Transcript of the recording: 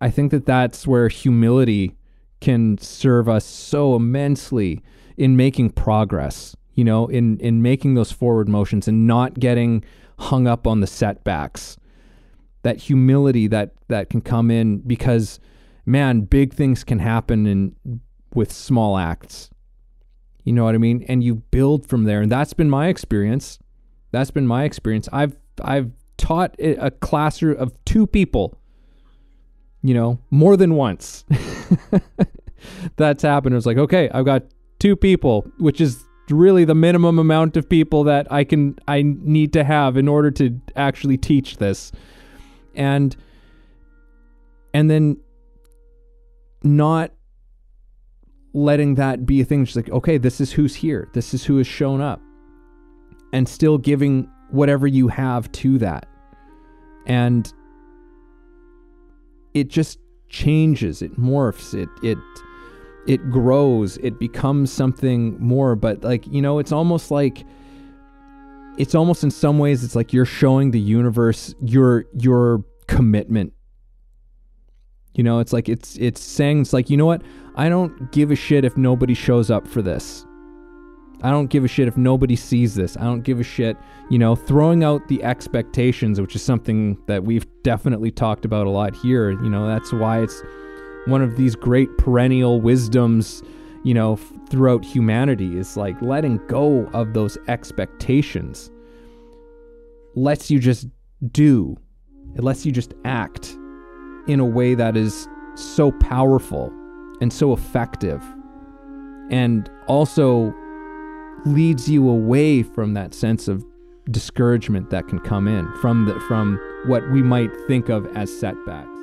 I think that that's where humility can serve us so immensely in making progress, you know, in in making those forward motions and not getting hung up on the setbacks. That humility that that can come in because man, big things can happen in with small acts. You know what I mean? And you build from there. And that's been my experience. That's been my experience. I've I've taught a class of two people, you know, more than once. that's happened. It was like, okay, I've got two people, which is really the minimum amount of people that I can I need to have in order to actually teach this. And and then not letting that be a thing just like okay this is who's here this is who has shown up and still giving whatever you have to that and it just changes it morphs it it it grows it becomes something more but like you know it's almost like it's almost in some ways it's like you're showing the universe your your commitment you know it's like it's it's saying it's like you know what I don't give a shit if nobody shows up for this. I don't give a shit if nobody sees this. I don't give a shit, you know, throwing out the expectations, which is something that we've definitely talked about a lot here. You know, that's why it's one of these great perennial wisdoms, you know, f- throughout humanity is like letting go of those expectations lets you just do. It lets you just act in a way that is so powerful and so effective and also leads you away from that sense of discouragement that can come in from the from what we might think of as setbacks